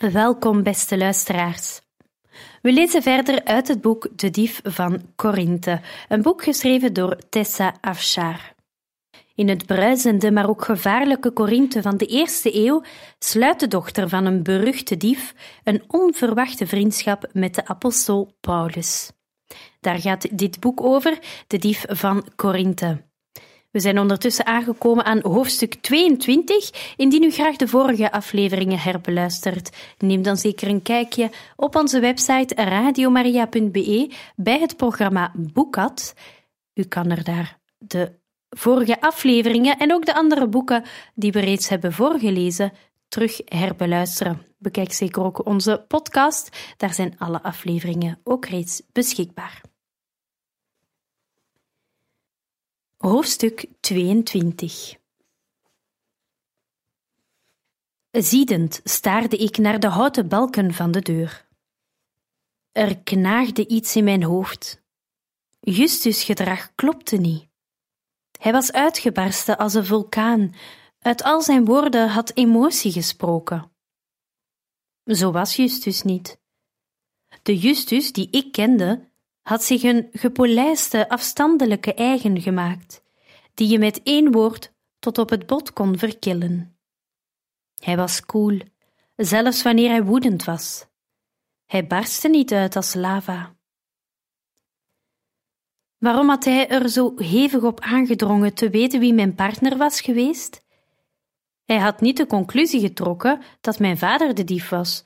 Welkom, beste luisteraars. We lezen verder uit het boek De Dief van Corinthe, een boek geschreven door Tessa Afshar. In het bruisende, maar ook gevaarlijke Corinthe van de eerste eeuw sluit de dochter van een beruchte dief een onverwachte vriendschap met de apostel Paulus. Daar gaat dit boek over, de dief van Corinthe. We zijn ondertussen aangekomen aan hoofdstuk 22. Indien u graag de vorige afleveringen herbeluistert, neem dan zeker een kijkje op onze website radiomaria.be bij het programma Boekat. U kan er daar de vorige afleveringen en ook de andere boeken die we reeds hebben voorgelezen terug herbeluisteren. Bekijk zeker ook onze podcast, daar zijn alle afleveringen ook reeds beschikbaar. Hoofdstuk 22 Ziedend staarde ik naar de houten balken van de deur. Er knaagde iets in mijn hoofd. Justus' gedrag klopte niet. Hij was uitgebarsten als een vulkaan, uit al zijn woorden had emotie gesproken. Zo was Justus niet. De Justus die ik kende, had zich een gepolijste, afstandelijke eigen gemaakt, die je met één woord tot op het bot kon verkillen. Hij was koel, zelfs wanneer hij woedend was. Hij barstte niet uit als lava. Waarom had hij er zo hevig op aangedrongen te weten wie mijn partner was geweest? Hij had niet de conclusie getrokken dat mijn vader de dief was,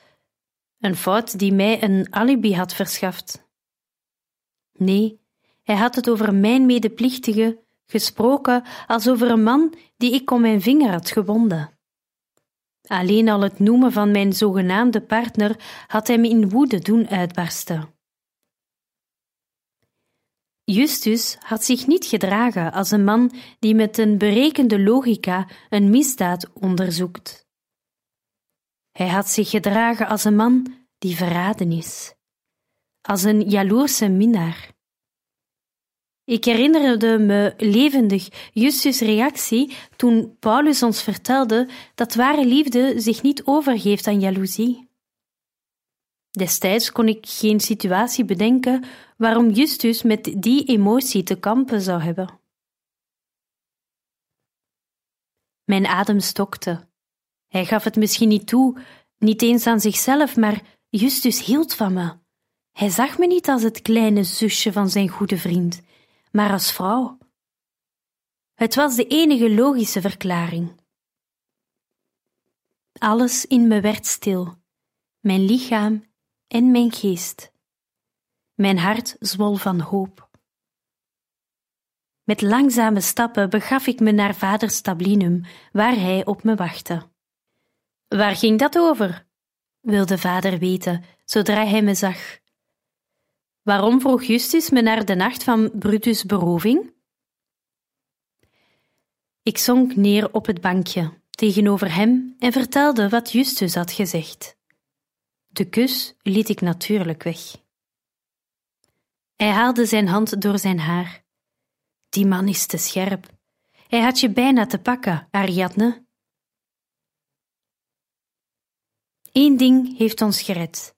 een fout die mij een alibi had verschaft. Nee, hij had het over mijn medeplichtige gesproken als over een man die ik om mijn vinger had gewonden. Alleen al het noemen van mijn zogenaamde partner had hem in woede doen uitbarsten. Justus had zich niet gedragen als een man die met een berekende logica een misdaad onderzoekt. Hij had zich gedragen als een man die verraden is, als een jaloerse minnaar. Ik herinnerde me levendig Justus' reactie toen Paulus ons vertelde dat ware liefde zich niet overgeeft aan jaloezie. Destijds kon ik geen situatie bedenken waarom Justus met die emotie te kampen zou hebben. Mijn adem stokte. Hij gaf het misschien niet toe, niet eens aan zichzelf, maar Justus hield van me. Hij zag me niet als het kleine zusje van zijn goede vriend, maar als vrouw. Het was de enige logische verklaring. Alles in me werd stil, mijn lichaam en mijn geest. Mijn hart zwol van hoop. Met langzame stappen begaf ik me naar vader Stablinum, waar hij op me wachtte. Waar ging dat over? wilde vader weten, zodra hij me zag. Waarom vroeg Justus me naar de nacht van Brutus' beroving? Ik zonk neer op het bankje tegenover hem en vertelde wat Justus had gezegd. De kus liet ik natuurlijk weg. Hij haalde zijn hand door zijn haar. Die man is te scherp. Hij had je bijna te pakken, Ariadne. Eén ding heeft ons gered.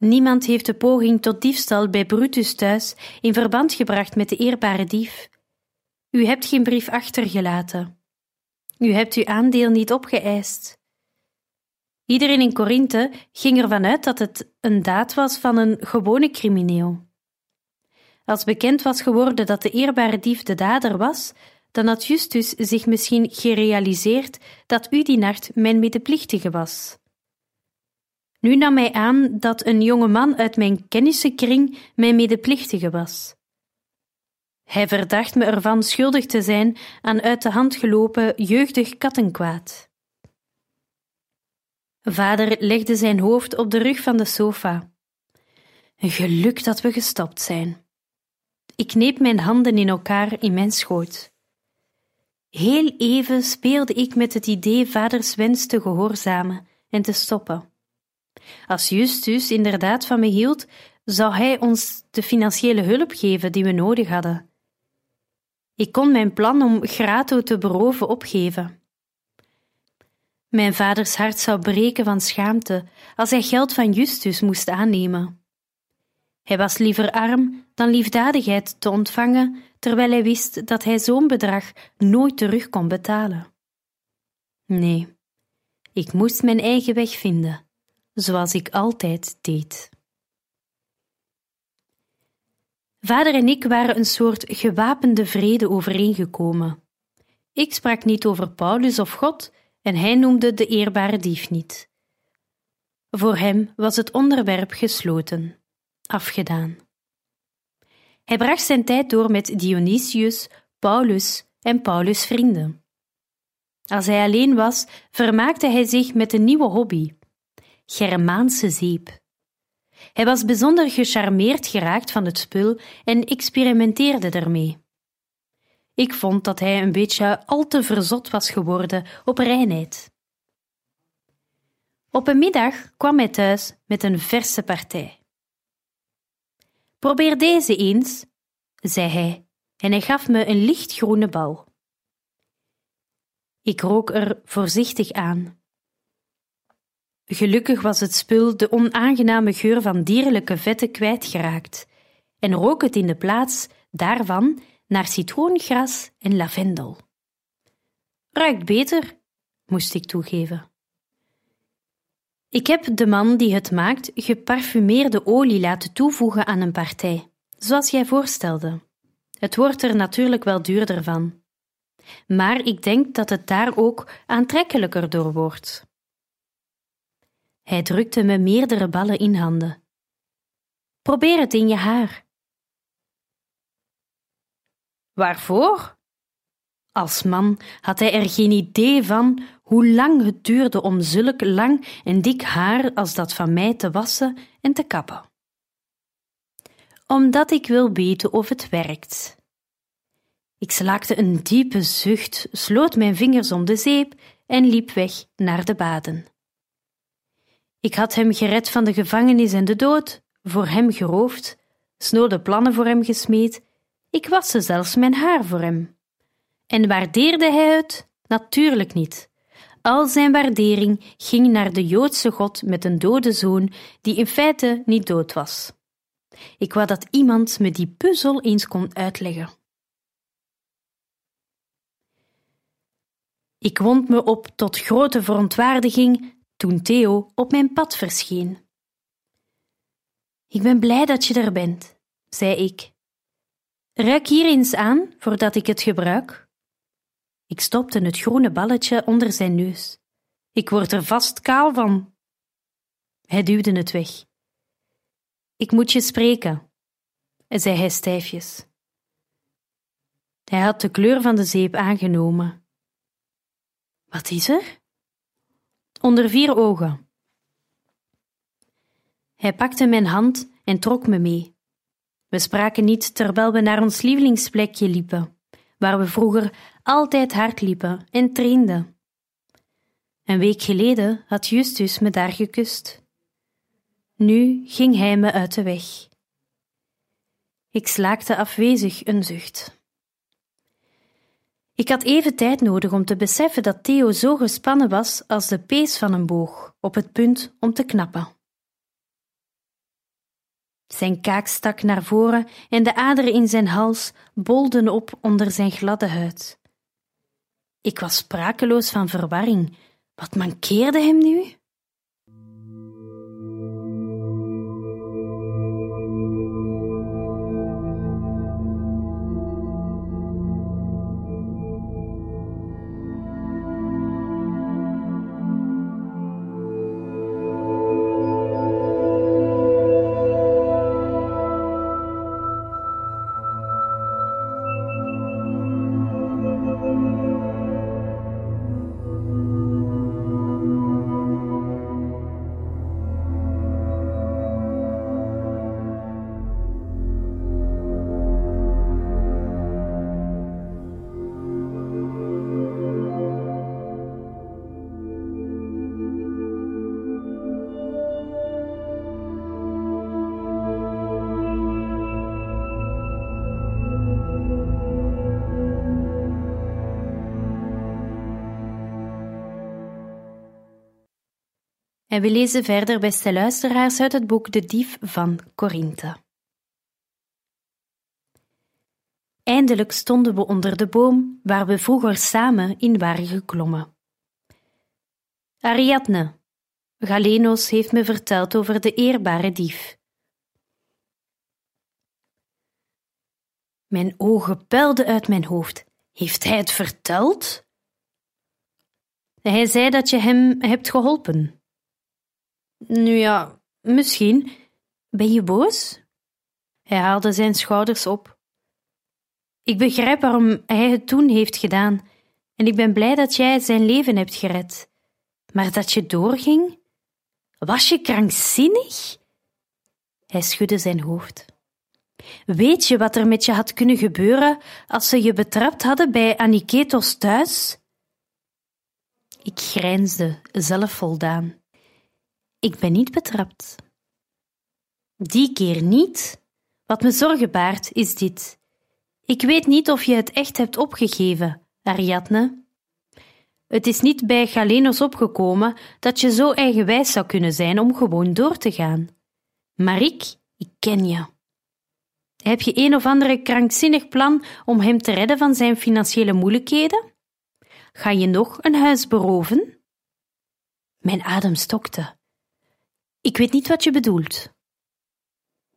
Niemand heeft de poging tot diefstal bij Brutus thuis in verband gebracht met de eerbare dief. U hebt geen brief achtergelaten. U hebt uw aandeel niet opgeëist. Iedereen in Korinthe ging ervan uit dat het een daad was van een gewone crimineel. Als bekend was geworden dat de eerbare dief de dader was, dan had Justus zich misschien gerealiseerd dat u die nacht mijn medeplichtige was. Nu nam hij aan dat een jonge man uit mijn kennissenkring mijn medeplichtige was. Hij verdacht me ervan schuldig te zijn aan uit de hand gelopen jeugdig kattenkwaad. Vader legde zijn hoofd op de rug van de sofa. Geluk dat we gestopt zijn. Ik kneep mijn handen in elkaar in mijn schoot. Heel even speelde ik met het idee vaders wens te gehoorzamen en te stoppen. Als Justus inderdaad van me hield, zou hij ons de financiële hulp geven die we nodig hadden. Ik kon mijn plan om Grato te beroven opgeven. Mijn vaders hart zou breken van schaamte als hij geld van Justus moest aannemen. Hij was liever arm dan liefdadigheid te ontvangen, terwijl hij wist dat hij zo'n bedrag nooit terug kon betalen. Nee, ik moest mijn eigen weg vinden, zoals ik altijd deed. Vader en ik waren een soort gewapende vrede overeengekomen. Ik sprak niet over Paulus of God en hij noemde de eerbare dief niet. Voor hem was het onderwerp gesloten, afgedaan. Hij bracht zijn tijd door met Dionysius, Paulus en Paulus' vrienden. Als hij alleen was, vermaakte hij zich met een nieuwe hobby: Germaanse zeep. Hij was bijzonder gecharmeerd geraakt van het spul en experimenteerde ermee. Ik vond dat hij een beetje al te verzot was geworden op reinheid. Op een middag kwam hij thuis met een verse partij. Probeer deze eens, zei hij, en hij gaf me een lichtgroene bal. Ik rook er voorzichtig aan. Gelukkig was het spul de onaangename geur van dierlijke vetten kwijtgeraakt en rook het in de plaats daarvan naar citroengras en lavendel. Ruikt beter, moest ik toegeven. Ik heb de man die het maakt geparfumeerde olie laten toevoegen aan een partij, zoals jij voorstelde. Het wordt er natuurlijk wel duurder van. Maar ik denk dat het daar ook aantrekkelijker door wordt. Hij drukte me meerdere ballen in handen. Probeer het in je haar. Waarvoor? Als man had hij er geen idee van hoe lang het duurde om zulk lang en dik haar als dat van mij te wassen en te kappen. Omdat ik wil weten of het werkt. Ik slaakte een diepe zucht, sloot mijn vingers om de zeep en liep weg naar de baden. Ik had hem gered van de gevangenis en de dood, voor hem geroofd, snode plannen voor hem gesmeed, ik waste zelfs mijn haar voor hem. En waardeerde hij het? Natuurlijk niet. Al zijn waardering ging naar de Joodse God met een dode zoon, die in feite niet dood was. Ik wou dat iemand me die puzzel eens kon uitleggen. Ik wond me op tot grote verontwaardiging toen Theo op mijn pad verscheen. Ik ben blij dat je er bent, zei ik. Ruik hier eens aan voordat ik het gebruik. Ik stopte het groene balletje onder zijn neus. Ik word er vast kaal van. Hij duwde het weg. Ik moet je spreken, zei hij stijfjes. Hij had de kleur van de zeep aangenomen. Wat is er? Onder vier ogen. Hij pakte mijn hand en trok me mee. We spraken niet terwijl we naar ons lievelingsplekje liepen, waar we vroeger altijd hard liepen en trainden. Een week geleden had Justus me daar gekust. Nu ging hij me uit de weg. Ik slaakte afwezig een zucht. Ik had even tijd nodig om te beseffen dat Theo zo gespannen was als de pees van een boog, op het punt om te knappen. Zijn kaak stak naar voren en de aderen in zijn hals bolden op onder zijn gladde huid. Ik was sprakeloos van verwarring. Wat mankeerde hem nu? En we lezen verder, beste luisteraars, uit het boek De Dief van Corinthe. Eindelijk stonden we onder de boom waar we vroeger samen in waren geklommen. Ariadne, Galenos heeft me verteld over de eerbare dief. Mijn ogen puilden uit mijn hoofd. Heeft hij het verteld? Hij zei dat je hem hebt geholpen. Nu ja, misschien. Ben je boos? Hij haalde zijn schouders op. Ik begrijp waarom hij het toen heeft gedaan, en ik ben blij dat jij zijn leven hebt gered. Maar dat je doorging? Was je krankzinnig? Hij schudde zijn hoofd. Weet je wat er met je had kunnen gebeuren als ze je betrapt hadden bij Aniketos thuis? Ik grijnsde, zelfvoldaan. Ik ben niet betrapt. Die keer niet. Wat me zorgen baart, is dit. Ik weet niet of je het echt hebt opgegeven, Ariadne. Het is niet bij Galenos opgekomen dat je zo eigenwijs zou kunnen zijn om gewoon door te gaan. Maar ik, ik ken je. Heb je een of andere krankzinnig plan om hem te redden van zijn financiële moeilijkheden? Ga je nog een huis beroven? Mijn adem stokte. Ik weet niet wat je bedoelt.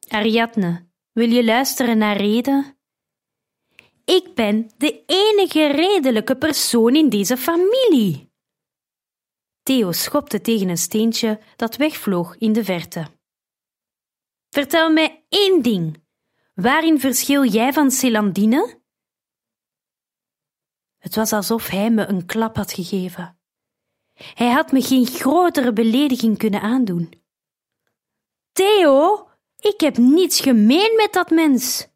Ariadne, wil je luisteren naar reden? Ik ben de enige redelijke persoon in deze familie. Theo schopte tegen een steentje dat wegvloog in de verte. Vertel mij één ding. Waarin verschil jij van Celandine? Het was alsof hij me een klap had gegeven. Hij had me geen grotere belediging kunnen aandoen. Theo, ik heb niets gemeen met dat mens.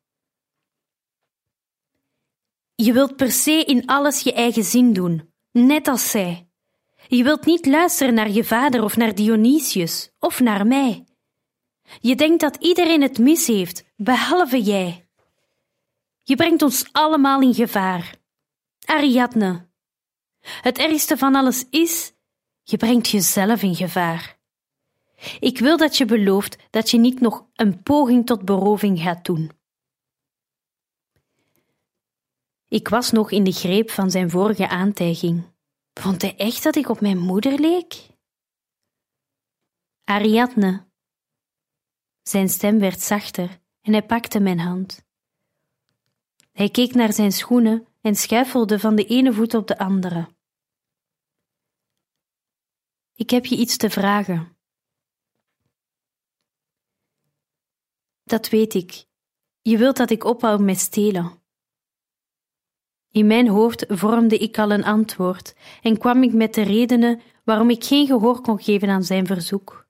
Je wilt per se in alles je eigen zin doen, net als zij. Je wilt niet luisteren naar je vader of naar Dionysius of naar mij. Je denkt dat iedereen het mis heeft, behalve jij. Je brengt ons allemaal in gevaar. Ariadne. Het ergste van alles is, je brengt jezelf in gevaar. Ik wil dat je belooft dat je niet nog een poging tot beroving gaat doen. Ik was nog in de greep van zijn vorige aantijging. Vond hij echt dat ik op mijn moeder leek? Ariadne. Zijn stem werd zachter en hij pakte mijn hand. Hij keek naar zijn schoenen en schuifelde van de ene voet op de andere. Ik heb je iets te vragen. Dat weet ik. Je wilt dat ik ophoud met stelen. In mijn hoofd vormde ik al een antwoord en kwam ik met de redenen waarom ik geen gehoor kon geven aan zijn verzoek.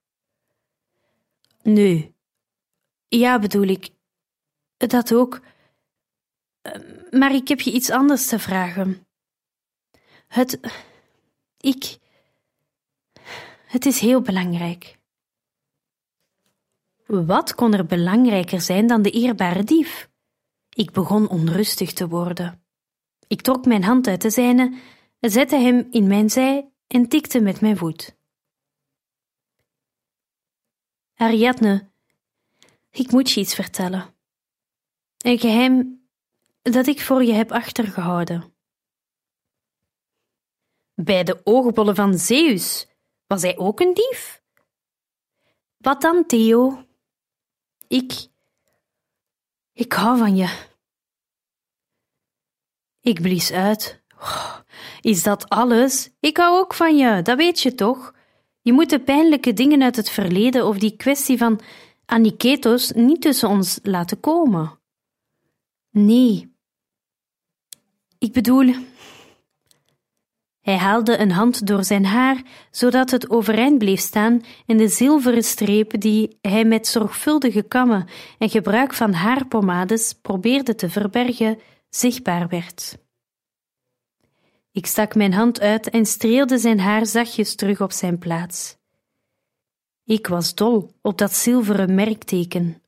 Nu, ja, bedoel ik, dat ook. Maar ik heb je iets anders te vragen. Het. Ik. Het is heel belangrijk. Wat kon er belangrijker zijn dan de eerbare dief? Ik begon onrustig te worden. Ik trok mijn hand uit de zijne, zette hem in mijn zij en tikte met mijn voet. Ariadne, ik moet je iets vertellen. Een geheim dat ik voor je heb achtergehouden. Bij de oogbollen van Zeus was hij ook een dief? Wat dan, Theo? Ik. Ik hou van je. Ik blies uit. Oh, is dat alles? Ik hou ook van je, dat weet je toch? Je moet de pijnlijke dingen uit het verleden of die kwestie van Aniketos niet tussen ons laten komen. Nee. Ik bedoel. Hij haalde een hand door zijn haar, zodat het overeind bleef staan en de zilveren streep die hij met zorgvuldige kammen en gebruik van haarpomades probeerde te verbergen, zichtbaar werd. Ik stak mijn hand uit en streelde zijn haar zachtjes terug op zijn plaats. Ik was dol op dat zilveren merkteken.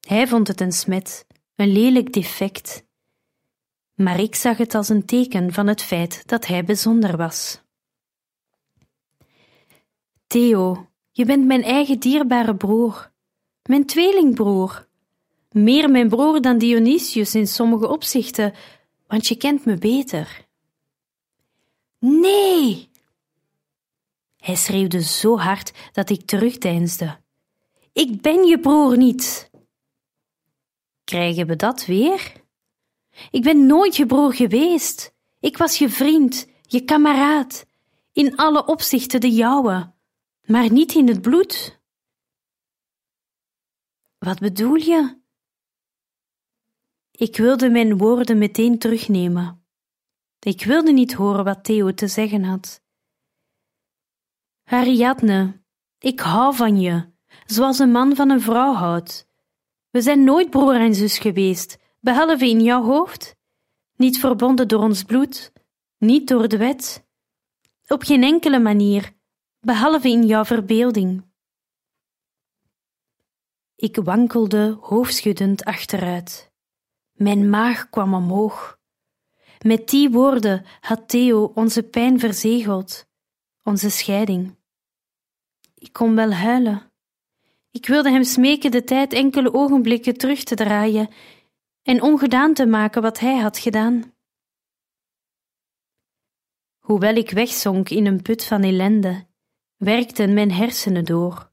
Hij vond het een smet, een lelijk defect. Maar ik zag het als een teken van het feit dat hij bijzonder was. Theo, je bent mijn eigen dierbare broer, mijn tweelingbroer. Meer mijn broer dan Dionysius in sommige opzichten, want je kent me beter. Nee! Hij schreeuwde zo hard dat ik terugdeinsde. Ik ben je broer niet. Krijgen we dat weer? Ik ben nooit je broer geweest. Ik was je vriend, je kameraad, in alle opzichten de jouwe, maar niet in het bloed. Wat bedoel je? Ik wilde mijn woorden meteen terugnemen. Ik wilde niet horen wat Theo te zeggen had. Ariadne, ik hou van je, zoals een man van een vrouw houdt. We zijn nooit broer en zus geweest, behalve in jouw hoofd. Niet verbonden door ons bloed, niet door de wet. Op geen enkele manier, behalve in jouw verbeelding. Ik wankelde hoofdschuddend achteruit. Mijn maag kwam omhoog. Met die woorden had Theo onze pijn verzegeld, onze scheiding. Ik kon wel huilen. Ik wilde hem smeken de tijd enkele ogenblikken terug te draaien en ongedaan te maken wat hij had gedaan. Hoewel ik wegzonk in een put van ellende, werkten mijn hersenen door.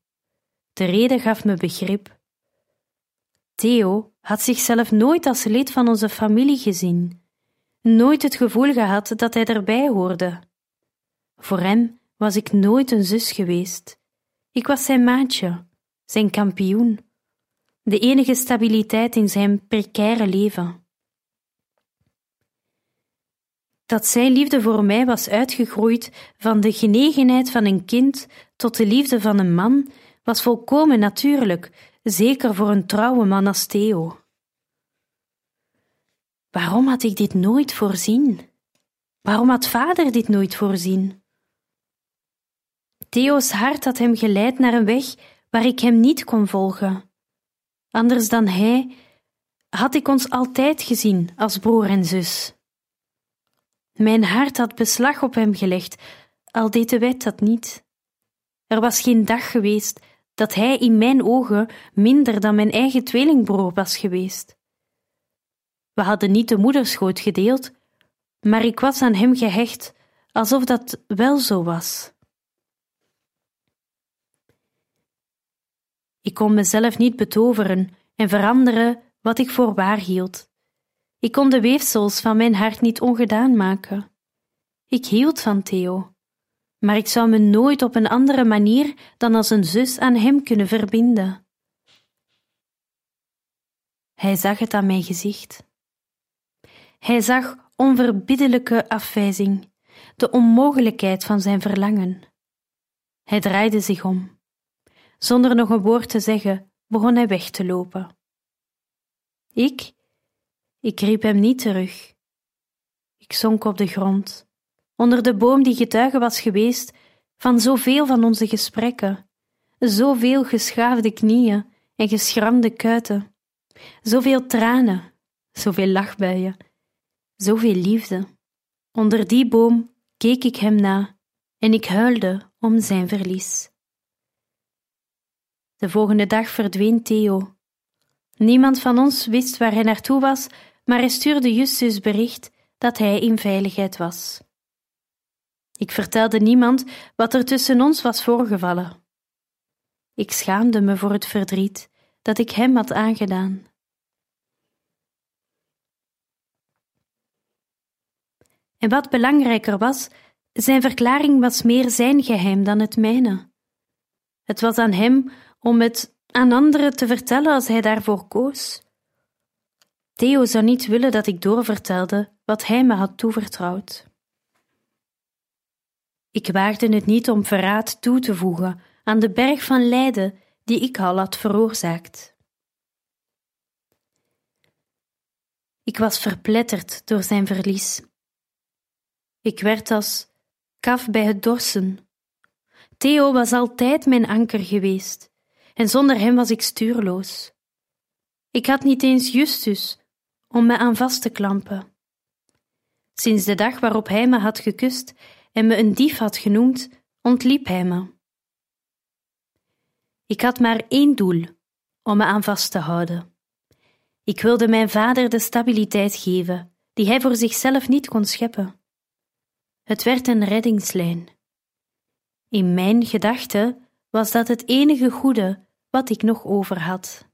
De reden gaf me begrip. Theo had zichzelf nooit als lid van onze familie gezien, nooit het gevoel gehad dat hij erbij hoorde. Voor hem was ik nooit een zus geweest. Ik was zijn maatje, zijn kampioen, de enige stabiliteit in zijn precaire leven. Dat zijn liefde voor mij was uitgegroeid van de genegenheid van een kind tot de liefde van een man, was volkomen natuurlijk, zeker voor een trouwe man als Theo. Waarom had ik dit nooit voorzien? Waarom had vader dit nooit voorzien? Theo's hart had hem geleid naar een weg waar ik hem niet kon volgen. Anders dan hij had ik ons altijd gezien als broer en zus. Mijn hart had beslag op hem gelegd, al deed de wet dat niet. Er was geen dag geweest dat hij in mijn ogen minder dan mijn eigen tweelingbroer was geweest. We hadden niet de moederschoot gedeeld, maar ik was aan hem gehecht, alsof dat wel zo was. Ik kon mezelf niet betoveren en veranderen wat ik voor waar hield. Ik kon de weefsels van mijn hart niet ongedaan maken. Ik hield van Theo, maar ik zou me nooit op een andere manier dan als een zus aan hem kunnen verbinden. Hij zag het aan mijn gezicht. Hij zag onverbiddelijke afwijzing, de onmogelijkheid van zijn verlangen. Hij draaide zich om. Zonder nog een woord te zeggen, begon hij weg te lopen. Ik? Ik riep hem niet terug. Ik zonk op de grond, onder de boom die getuige was geweest van zoveel van onze gesprekken, zoveel geschaafde knieën en geschramde kuiten, zoveel tranen, zoveel lachbuien, zoveel liefde. Onder die boom keek ik hem na en ik huilde om zijn verlies. De volgende dag verdween Theo. Niemand van ons wist waar hij naartoe was, maar hij stuurde Justus bericht dat hij in veiligheid was. Ik vertelde niemand wat er tussen ons was voorgevallen. Ik schaamde me voor het verdriet dat ik hem had aangedaan. En wat belangrijker was, zijn verklaring was meer zijn geheim dan het mijne. Het was aan hem om het aan anderen te vertellen als hij daarvoor koos. Theo zou niet willen dat ik doorvertelde wat hij me had toevertrouwd. Ik waagde het niet om verraad toe te voegen aan de berg van lijden die ik al had veroorzaakt. Ik was verpletterd door zijn verlies. Ik werd als kaf bij het dorsen. Theo was altijd mijn anker geweest, en zonder hem was ik stuurloos. Ik had niet eens Justus om me aan vast te klampen. Sinds de dag waarop hij me had gekust en me een dief had genoemd, ontliep hij me. Ik had maar één doel: om me aan vast te houden. Ik wilde mijn vader de stabiliteit geven die hij voor zichzelf niet kon scheppen. Het werd een reddingslijn. In mijn gedachten was dat het enige goede wat ik nog over had.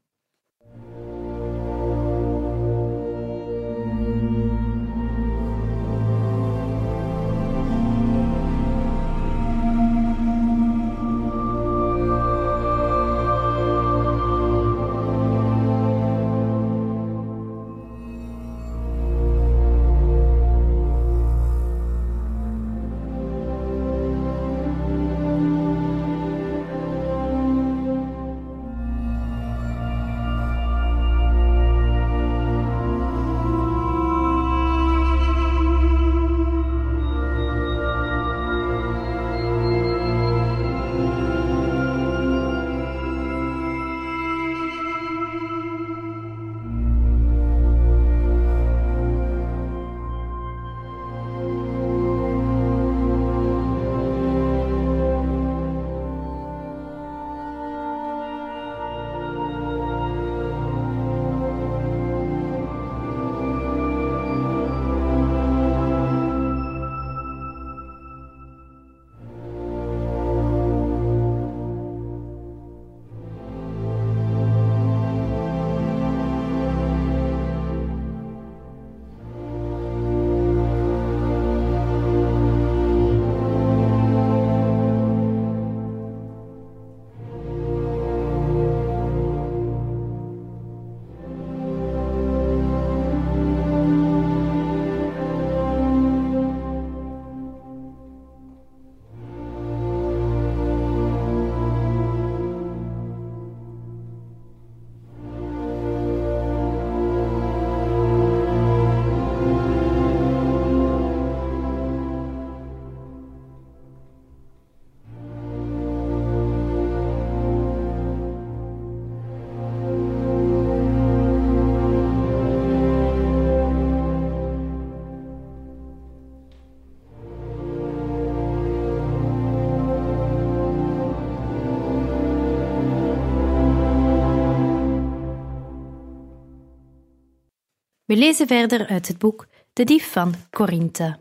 We lezen verder uit het boek De Dief van Corinthe,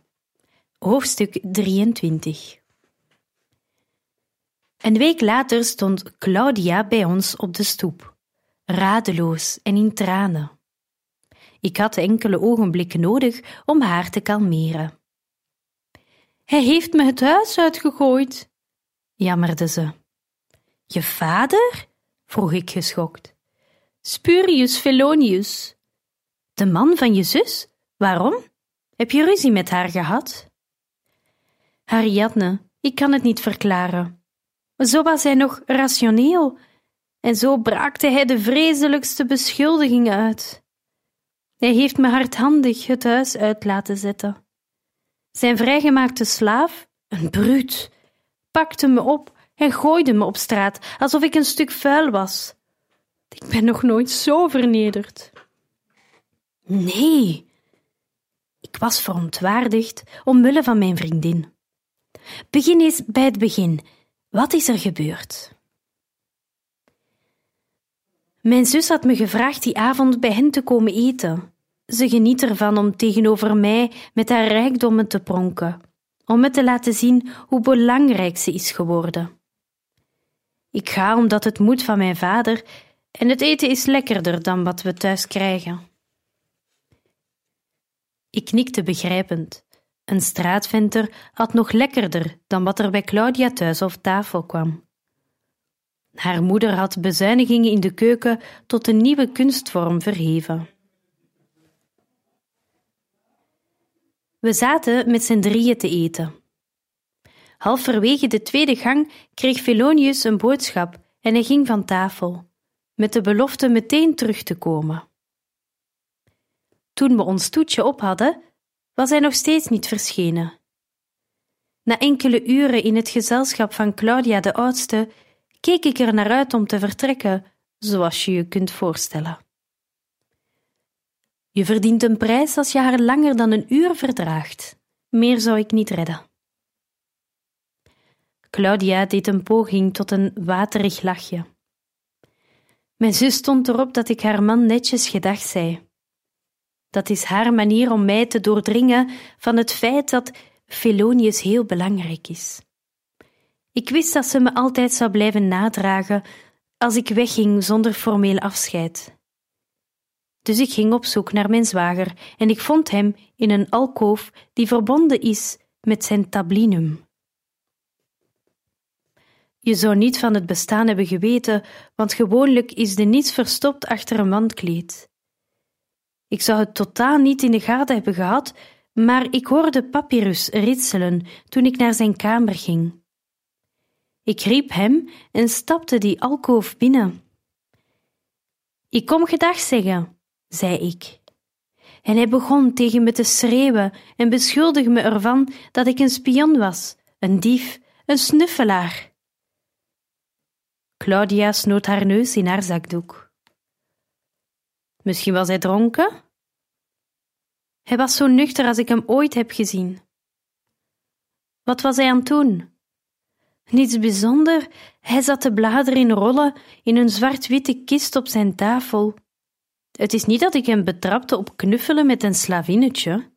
hoofdstuk 23. Een week later stond Claudia bij ons op de stoep, radeloos en in tranen. Ik had enkele ogenblikken nodig om haar te kalmeren. Hij heeft me het huis uitgegooid, jammerde ze. Je vader? vroeg ik geschokt. Spurius Felonius, de man van je zus? Waarom? Heb je ruzie met haar gehad? Ariadne, ik kan het niet verklaren. Zo was hij nog rationeel en zo braakte hij de vreselijkste beschuldigingen uit. Hij heeft me hardhandig het huis uit laten zetten. Zijn vrijgemaakte slaaf, een bruut, pakte me op en gooide me op straat alsof ik een stuk vuil was. Ik ben nog nooit zo vernederd. Nee. Ik was verontwaardigd omwille van mijn vriendin. Begin eens bij het begin. Wat is er gebeurd? Mijn zus had me gevraagd die avond bij hen te komen eten. Ze geniet ervan om tegenover mij met haar rijkdommen te pronken, om me te laten zien hoe belangrijk ze is geworden. Ik ga omdat het moet van mijn vader en het eten is lekkerder dan wat we thuis krijgen. Ik knikte begrijpend. Een straatventer had nog lekkerder dan wat er bij Claudia thuis op tafel kwam. Haar moeder had bezuinigingen in de keuken tot een nieuwe kunstvorm verheven. We zaten met z'n drieën te eten. Halverwege de tweede gang kreeg Felonius een boodschap en hij ging van tafel, met de belofte meteen terug te komen. Toen we ons toetje op hadden, was hij nog steeds niet verschenen. Na enkele uren in het gezelschap van Claudia de oudste, keek ik er naar uit om te vertrekken, zoals je je kunt voorstellen. Je verdient een prijs als je haar langer dan een uur verdraagt. Meer zou ik niet redden. Claudia deed een poging tot een waterig lachje, Mijn zus stond erop dat ik haar man netjes gedag zei. Dat is haar manier om mij te doordringen van het feit dat Felonius heel belangrijk is. Ik wist dat ze me altijd zou blijven nadragen als ik wegging zonder formeel afscheid. Dus ik ging op zoek naar mijn zwager en ik vond hem in een alkoof die verbonden is met zijn tablinum. Je zou niet van het bestaan hebben geweten, want gewoonlijk is de niets verstopt achter een wandkleed. Ik zou het totaal niet in de gaten hebben gehad, maar ik hoorde papyrus ritselen toen ik naar zijn kamer ging. Ik riep hem en stapte die alkoof binnen. Ik kom gedag zeggen, zei ik. En hij begon tegen me te schreeuwen en beschuldigde me ervan dat ik een spion was, een dief, een snuffelaar. Claudia snoot haar neus in haar zakdoek. Misschien was hij dronken? Hij was zo nuchter als ik hem ooit heb gezien. Wat was hij aan het doen? Niets bijzonder, hij zat te bladeren in rollen in een zwart-witte kist op zijn tafel. Het is niet dat ik hem betrapte op knuffelen met een slavinnetje.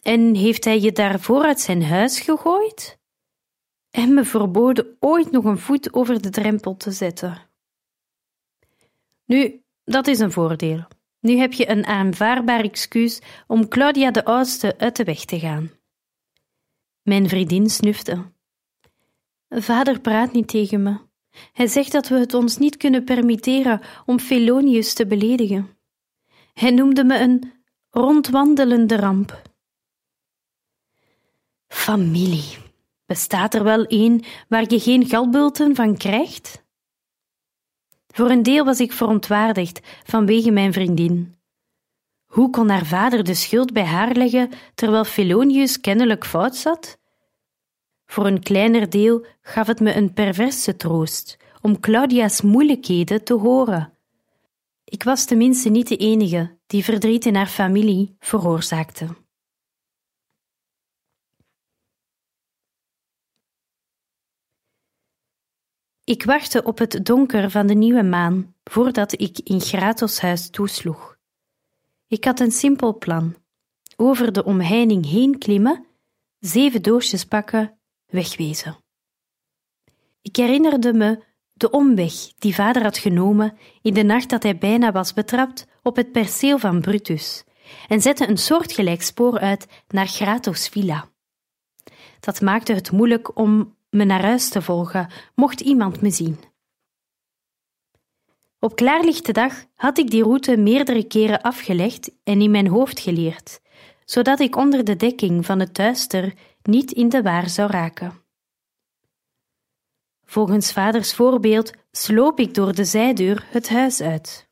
En heeft hij je daarvoor uit zijn huis gegooid? En me verboden ooit nog een voet over de drempel te zetten. Nu, dat is een voordeel. Nu heb je een aanvaardbaar excuus om Claudia de oudste uit de weg te gaan. Mijn vriendin snufte. Vader praat niet tegen me. Hij zegt dat we het ons niet kunnen permitteren om Felonius te beledigen. Hij noemde me een rondwandelende ramp. Familie. Bestaat er wel een waar je geen galbulten van krijgt? Voor een deel was ik verontwaardigd vanwege mijn vriendin. Hoe kon haar vader de schuld bij haar leggen terwijl Felonius kennelijk fout zat? Voor een kleiner deel gaf het me een perverse troost om Claudia's moeilijkheden te horen. Ik was tenminste niet de enige die verdriet in haar familie veroorzaakte. Ik wachtte op het donker van de nieuwe maan voordat ik in Gratos huis toesloeg. Ik had een simpel plan: over de omheining heen klimmen, zeven doosjes pakken, wegwezen. Ik herinnerde me de omweg die vader had genomen in de nacht dat hij bijna was betrapt op het perceel van Brutus en zette een soortgelijk spoor uit naar Gratos villa. Dat maakte het moeilijk om me naar huis te volgen, mocht iemand me zien. Op klaarlichte dag had ik die route meerdere keren afgelegd en in mijn hoofd geleerd, zodat ik onder de dekking van het duister niet in de waar zou raken. Volgens vaders voorbeeld sloop ik door de zijdeur het huis uit.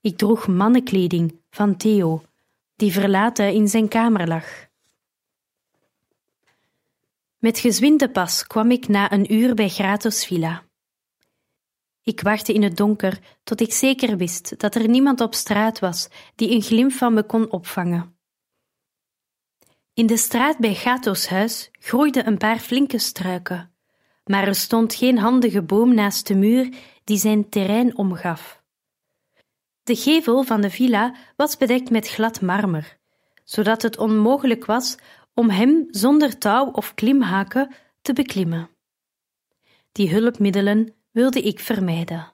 Ik droeg mannenkleding van Theo, die verlaten in zijn kamer lag. Met gezwinde pas kwam ik na een uur bij Gratos Villa. Ik wachtte in het donker tot ik zeker wist dat er niemand op straat was die een glimp van me kon opvangen. In de straat bij Gato's huis groeiden een paar flinke struiken, maar er stond geen handige boom naast de muur die zijn terrein omgaf. De gevel van de villa was bedekt met glad marmer, zodat het onmogelijk was om hem zonder touw of klimhaken te beklimmen. Die hulpmiddelen wilde ik vermijden.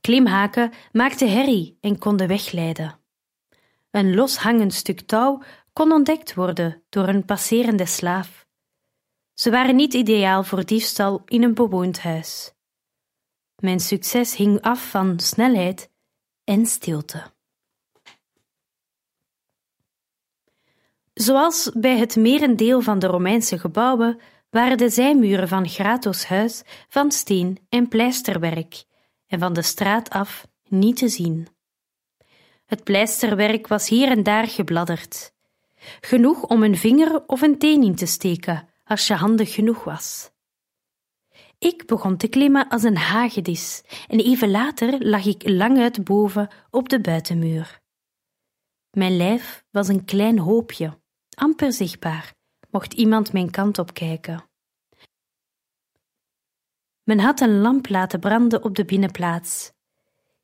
Klimhaken maakten herrie en konden wegleiden. Een loshangend stuk touw kon ontdekt worden door een passerende slaaf. Ze waren niet ideaal voor diefstal in een bewoond huis. Mijn succes hing af van snelheid en stilte. Zoals bij het merendeel van de Romeinse gebouwen waren de zijmuren van Gratos huis van steen en pleisterwerk en van de straat af niet te zien. Het pleisterwerk was hier en daar gebladderd, genoeg om een vinger of een teen in te steken als je handig genoeg was. Ik begon te klimmen als een hagedis en even later lag ik lang uit boven op de buitenmuur. Mijn lijf was een klein hoopje, amper zichtbaar, mocht iemand mijn kant op kijken. Men had een lamp laten branden op de binnenplaats.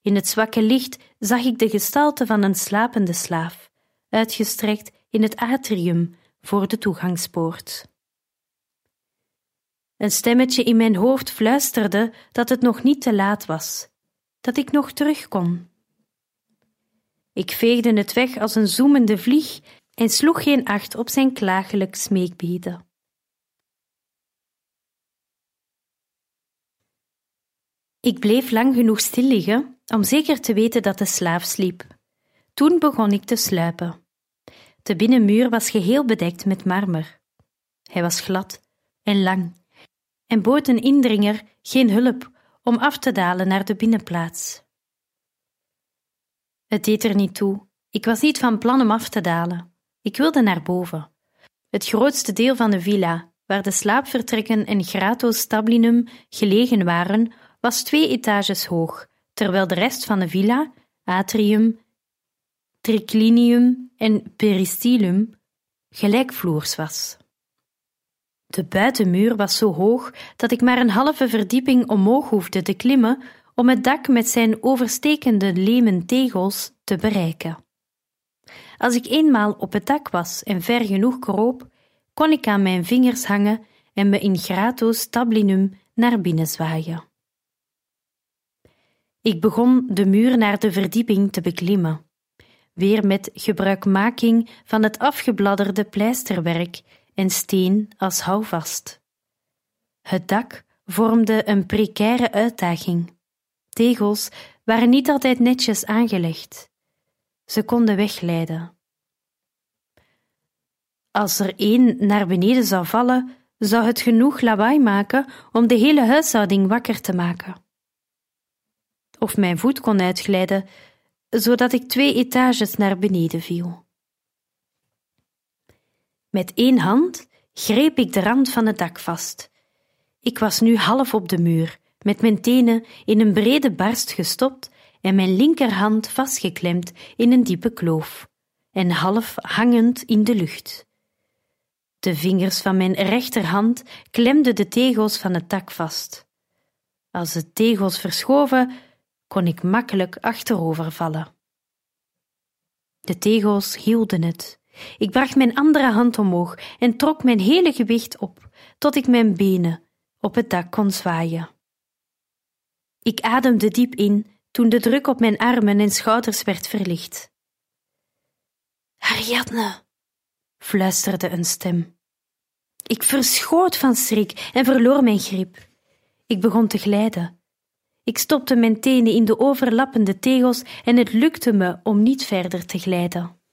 In het zwakke licht zag ik de gestalte van een slapende slaaf, uitgestrekt in het atrium voor de toegangspoort. Een stemmetje in mijn hoofd fluisterde dat het nog niet te laat was, dat ik nog terug kon. Ik veegde het weg als een zoemende vlieg en sloeg geen acht op zijn klagelijk smeekbeden. Ik bleef lang genoeg stil liggen om zeker te weten dat de slaaf sliep. Toen begon ik te sluipen. De binnenmuur was geheel bedekt met marmer. Hij was glad en lang en bood een indringer geen hulp om af te dalen naar de binnenplaats. Het deed er niet toe. Ik was niet van plan om af te dalen. Ik wilde naar boven. Het grootste deel van de villa, waar de slaapvertrekken en gratos stablinum gelegen waren, was twee etages hoog, terwijl de rest van de villa, atrium, triclinium en peristylum, gelijkvloers was. De buitenmuur was zo hoog dat ik maar een halve verdieping omhoog hoefde te klimmen om het dak met zijn overstekende lemen tegels te bereiken. Als ik eenmaal op het dak was en ver genoeg kroop, kon ik aan mijn vingers hangen en me in gratos tablinum naar binnen zwaaien. Ik begon de muur naar de verdieping te beklimmen, weer met gebruikmaking van het afgebladderde pleisterwerk en steen als houvast. Het dak vormde een precaire uitdaging. Tegels waren niet altijd netjes aangelegd. Ze konden wegleiden. Als er één naar beneden zou vallen, zou het genoeg lawaai maken om de hele huishouding wakker te maken. Of mijn voet kon uitglijden, zodat ik twee etages naar beneden viel. Met één hand greep ik de rand van het dak vast. Ik was nu half op de muur met mijn tenen in een brede barst gestopt en mijn linkerhand vastgeklemd in een diepe kloof en half hangend in de lucht. De vingers van mijn rechterhand klemden de tegels van het tak vast. Als de tegels verschoven, kon ik makkelijk achterover vallen. De tegels hielden het. Ik bracht mijn andere hand omhoog en trok mijn hele gewicht op, tot ik mijn benen op het dak kon zwaaien. Ik ademde diep in toen de druk op mijn armen en schouders werd verlicht. Ariadne, fluisterde een stem. Ik verschoot van schrik en verloor mijn grip. Ik begon te glijden. Ik stopte mijn tenen in de overlappende tegels en het lukte me om niet verder te glijden.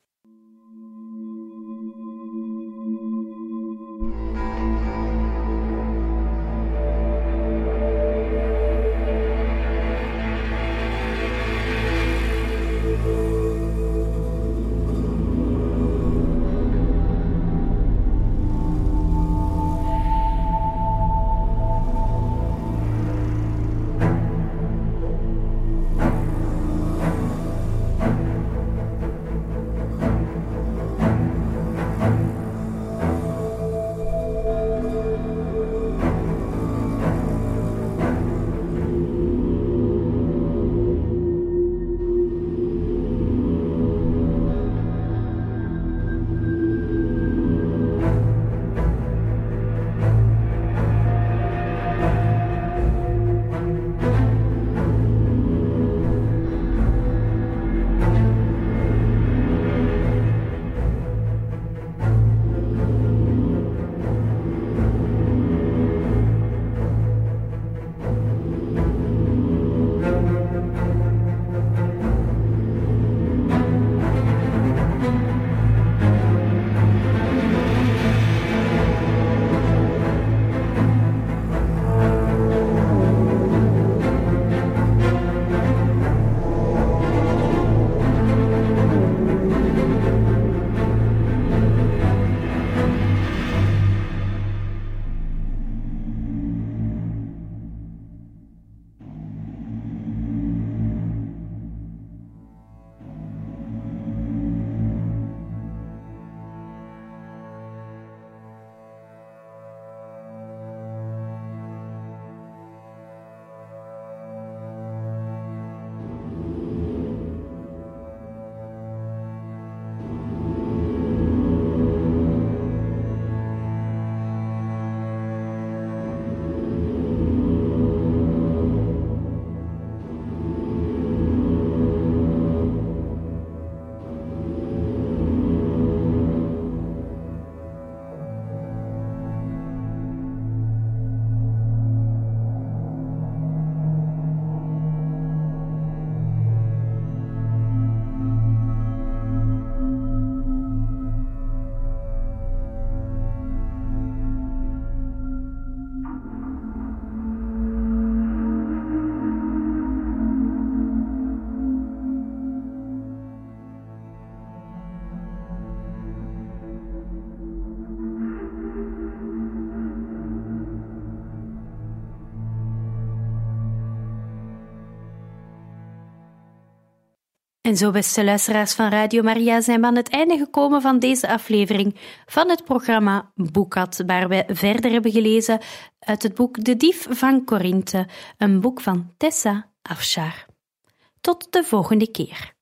En zo, beste luisteraars van Radio Maria, zijn we aan het einde gekomen van deze aflevering van het programma Boekat, waar we verder hebben gelezen uit het boek De Dief van Corinthe, een boek van Tessa Afshar. Tot de volgende keer.